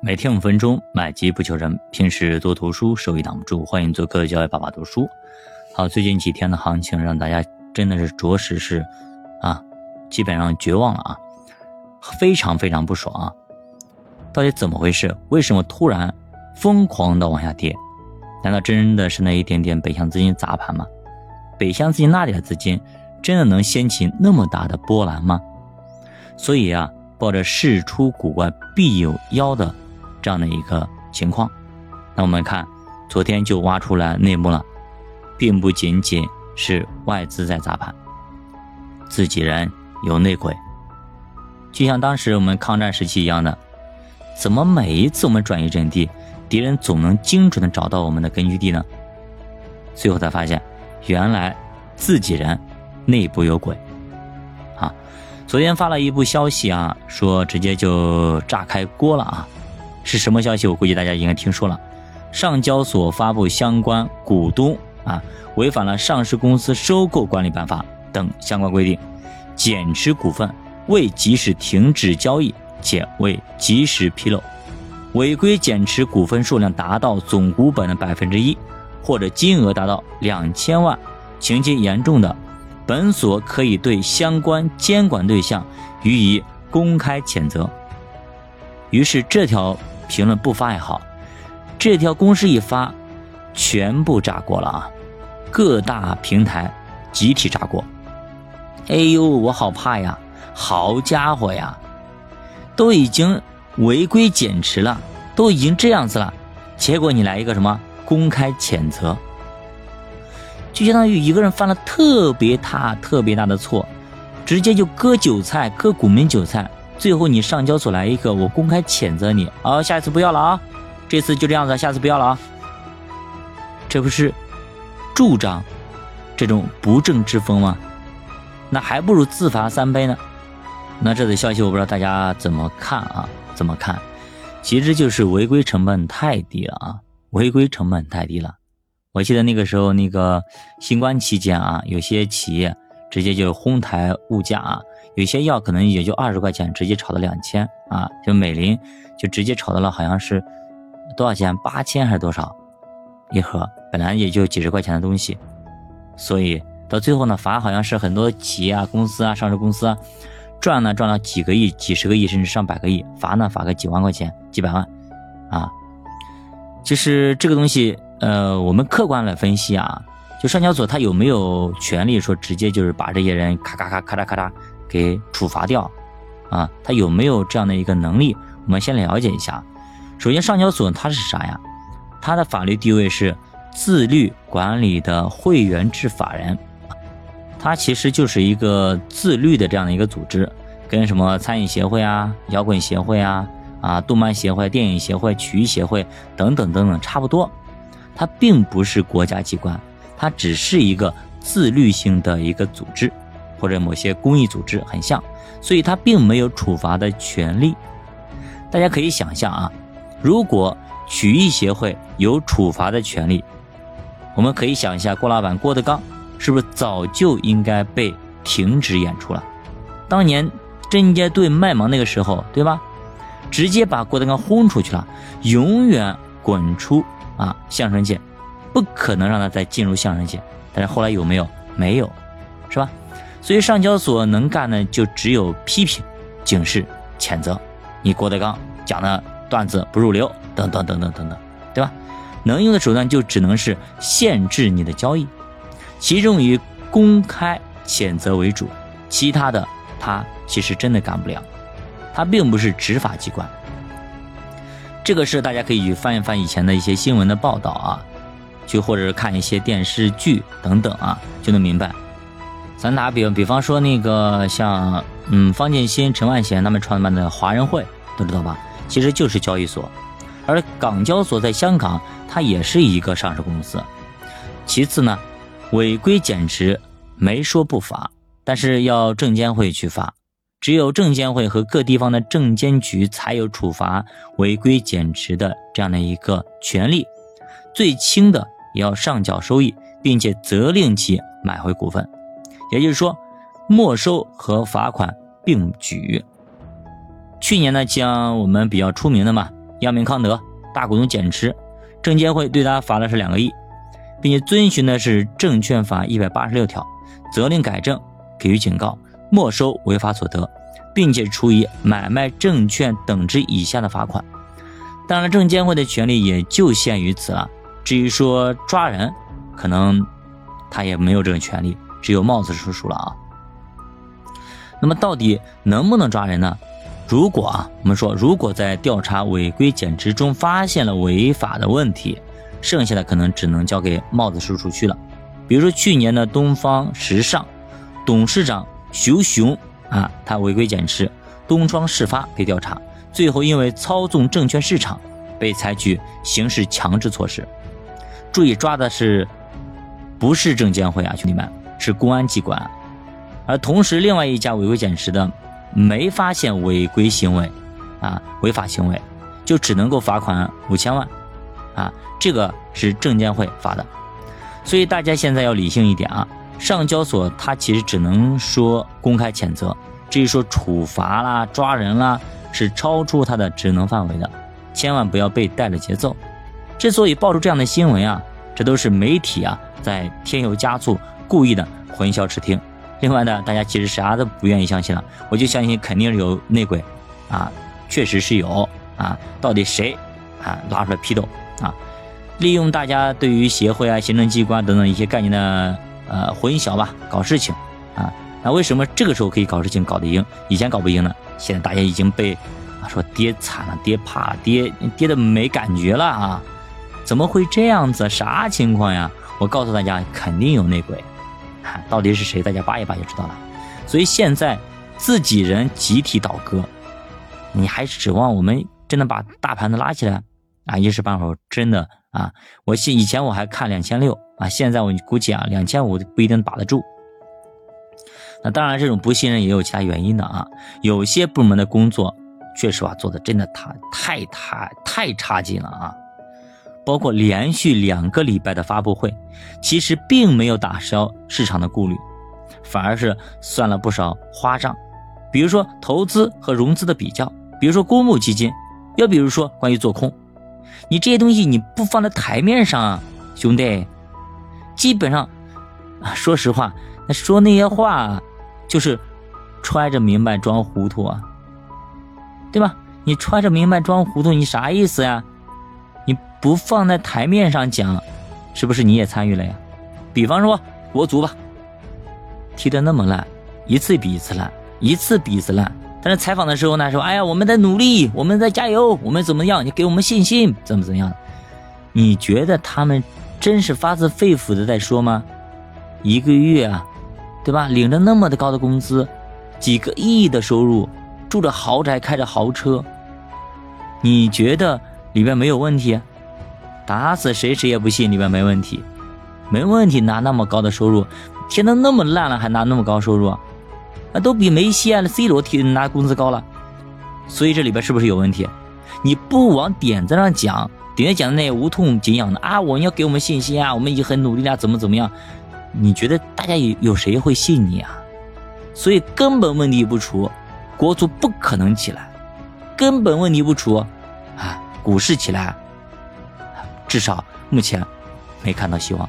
每天五分钟，买机不求人。平时多读书，收益挡不住。欢迎做客教育爸爸读书。好，最近几天的行情让大家真的是着实是啊，基本上绝望了啊，非常非常不爽啊！到底怎么回事？为什么突然疯狂的往下跌？难道真的是那一点点北向资金砸盘吗？北向资金那点资金真的能掀起那么大的波澜吗？所以啊，抱着事出古怪必有妖的。这样的一个情况，那我们看，昨天就挖出来内幕了，并不仅仅是外资在砸盘，自己人有内鬼，就像当时我们抗战时期一样的，怎么每一次我们转移阵地，敌人总能精准的找到我们的根据地呢？最后才发现，原来自己人内部有鬼，啊，昨天发了一部消息啊，说直接就炸开锅了啊。是什么消息？我估计大家应该听说了，上交所发布相关股东啊违反了《上市公司收购管理办法》等相关规定，减持股份未及时停止交易且未及时披露，违规减持股份数量达到总股本的百分之一，或者金额达到两千万，情节严重的，本所可以对相关监管对象予以公开谴责。于是这条。评论不发也好，这条公示一发，全部炸锅了啊！各大平台集体炸锅。哎呦，我好怕呀！好家伙呀，都已经违规减持了，都已经这样子了，结果你来一个什么公开谴责，就相当于一个人犯了特别大、特别大的错，直接就割韭菜，割股民韭菜。最后你上交所来一个，我公开谴责你，啊，下一次不要了啊，这次就这样子，下次不要了啊，这不是助长这种不正之风吗？那还不如自罚三杯呢。那这则消息我不知道大家怎么看啊？怎么看？其实就是违规成本太低了啊，违规成本太低了。我记得那个时候那个新冠期间啊，有些企业直接就哄抬物价啊。有些药可能也就二十块钱，直接炒到两千啊！就美林就直接炒到了好像是多少钱？八千还是多少一盒？本来也就几十块钱的东西，所以到最后呢，罚好像是很多企业啊、公司啊、上市公司啊赚呢赚了几个亿、几十个亿，甚至上百个亿，罚呢罚个几万块钱、几百万啊！就是这个东西，呃，我们客观来分析啊，就上交所它有没有权利说直接就是把这些人咔咔咔咔嚓咔嚓？给处罚掉，啊，他有没有这样的一个能力？我们先了解一下。首先，上交所它是啥呀？它的法律地位是自律管理的会员制法人，它其实就是一个自律的这样的一个组织，跟什么餐饮协会啊、摇滚协会啊、啊动漫协会、电影协会、曲艺协会等等等等差不多。它并不是国家机关，它只是一个自律性的一个组织。或者某些公益组织很像，所以它并没有处罚的权利。大家可以想象啊，如果曲艺协会有处罚的权利，我们可以想一下，郭老板郭德纲是不是早就应该被停止演出了？当年贞洁队卖萌那个时候，对吧？直接把郭德纲轰出去了，永远滚出啊相声界，不可能让他再进入相声界。但是后来有没有？没有，是吧？所以上交所能干的就只有批评、警示、谴责，你郭德纲讲的段子不入流，等等等等等等，对吧？能用的手段就只能是限制你的交易，其中以公开谴责为主，其他的他其实真的干不了，他并不是执法机关。这个是大家可以去翻一翻以前的一些新闻的报道啊，就或者是看一些电视剧等等啊，就能明白。咱打比方，比方说那个像，嗯，方建新、陈万贤他们创办的华人会，都知道吧？其实就是交易所，而港交所在香港，它也是一个上市公司。其次呢，违规减持没说不罚，但是要证监会去罚，只有证监会和各地方的证监局才有处罚违规减持的这样的一个权利，最轻的也要上缴收益，并且责令其买回股份。也就是说，没收和罚款并举。去年呢，将我们比较出名的嘛，药明康德大股东减持，证监会对他罚的是两个亿，并且遵循的是证券法一百八十六条，责令改正，给予警告，没收违法所得，并且处以买卖证券等值以下的罚款。当然，证监会的权利也就限于此了。至于说抓人，可能他也没有这个权利，只有帽子叔叔了啊。那么到底能不能抓人呢？如果啊，我们说如果在调查违规减持中发现了违法的问题，剩下的可能只能交给帽子叔叔去了。比如说去年的东方时尚董事长熊熊啊，他违规减持，东窗事发被调查。最后，因为操纵证券市场，被采取刑事强制措施。注意，抓的是不是证监会啊，兄弟们，是公安机关。而同时，另外一家违规减持的没发现违规行为，啊，违法行为，就只能够罚款五千万，啊，这个是证监会罚的。所以大家现在要理性一点啊，上交所它其实只能说公开谴责，至于说处罚啦、抓人啦。是超出它的职能范围的，千万不要被带了节奏。之所以爆出这样的新闻啊，这都是媒体啊在添油加醋，故意的混淆视听。另外呢，大家其实啥都不愿意相信了，我就相信肯定是有内鬼啊，确实是有啊。到底谁啊拉出来批斗啊？利用大家对于协会啊、行政机关等等一些概念的呃混淆吧，搞事情啊。那为什么这个时候可以搞事情搞得赢，以前搞不赢呢？现在大家已经被啊说跌惨了，跌怕了，跌跌的没感觉了啊！怎么会这样子？啥情况呀？我告诉大家，肯定有内鬼，啊，到底是谁？大家扒一扒就知道了。所以现在自己人集体倒戈，你还指望我们真的把大盘子拉起来啊？一时半会儿真的啊！我现以前我还看两千六啊，现在我估计啊，两千五不一定把得住。那当然，这种不信任也有其他原因的啊。有些部门的工作，确实啊做的真的太太太太差劲了啊。包括连续两个礼拜的发布会，其实并没有打消市场的顾虑，反而是算了不少花账。比如说投资和融资的比较，比如说公募基金，又比如说关于做空，你这些东西你不放在台面上啊，兄弟，基本上啊，说实话，那说那些话。就是揣着明白装糊涂啊，对吧？你揣着明白装糊涂，你啥意思呀？不放在台面上讲，是不是你也参与了呀？比方说国足吧，踢得那么烂，一次比一次烂，一次比一次烂。但是采访的时候呢，说：“哎呀，我们在努力，我们在加油，我们怎么样？你给我们信心，怎么怎么样？”你觉得他们真是发自肺腑的在说吗？一个月啊！对吧？领着那么的高的工资，几个亿的收入，住着豪宅，开着豪车，你觉得里边没有问题？打死谁谁也不信里边没问题，没问题。拿那么高的收入，踢得那么烂了，还拿那么高收入，那都比梅西啊、C 罗踢拿工资高了。所以这里边是不是有问题？你不往点子上讲，点子讲的那些无痛敬仰的啊，我们要给我们信心啊，我们已经很努力了，怎么怎么样？你觉得大家有有谁会信你啊？所以根本问题不除，国足不可能起来，根本问题不除，啊，股市起来，至少目前没看到希望。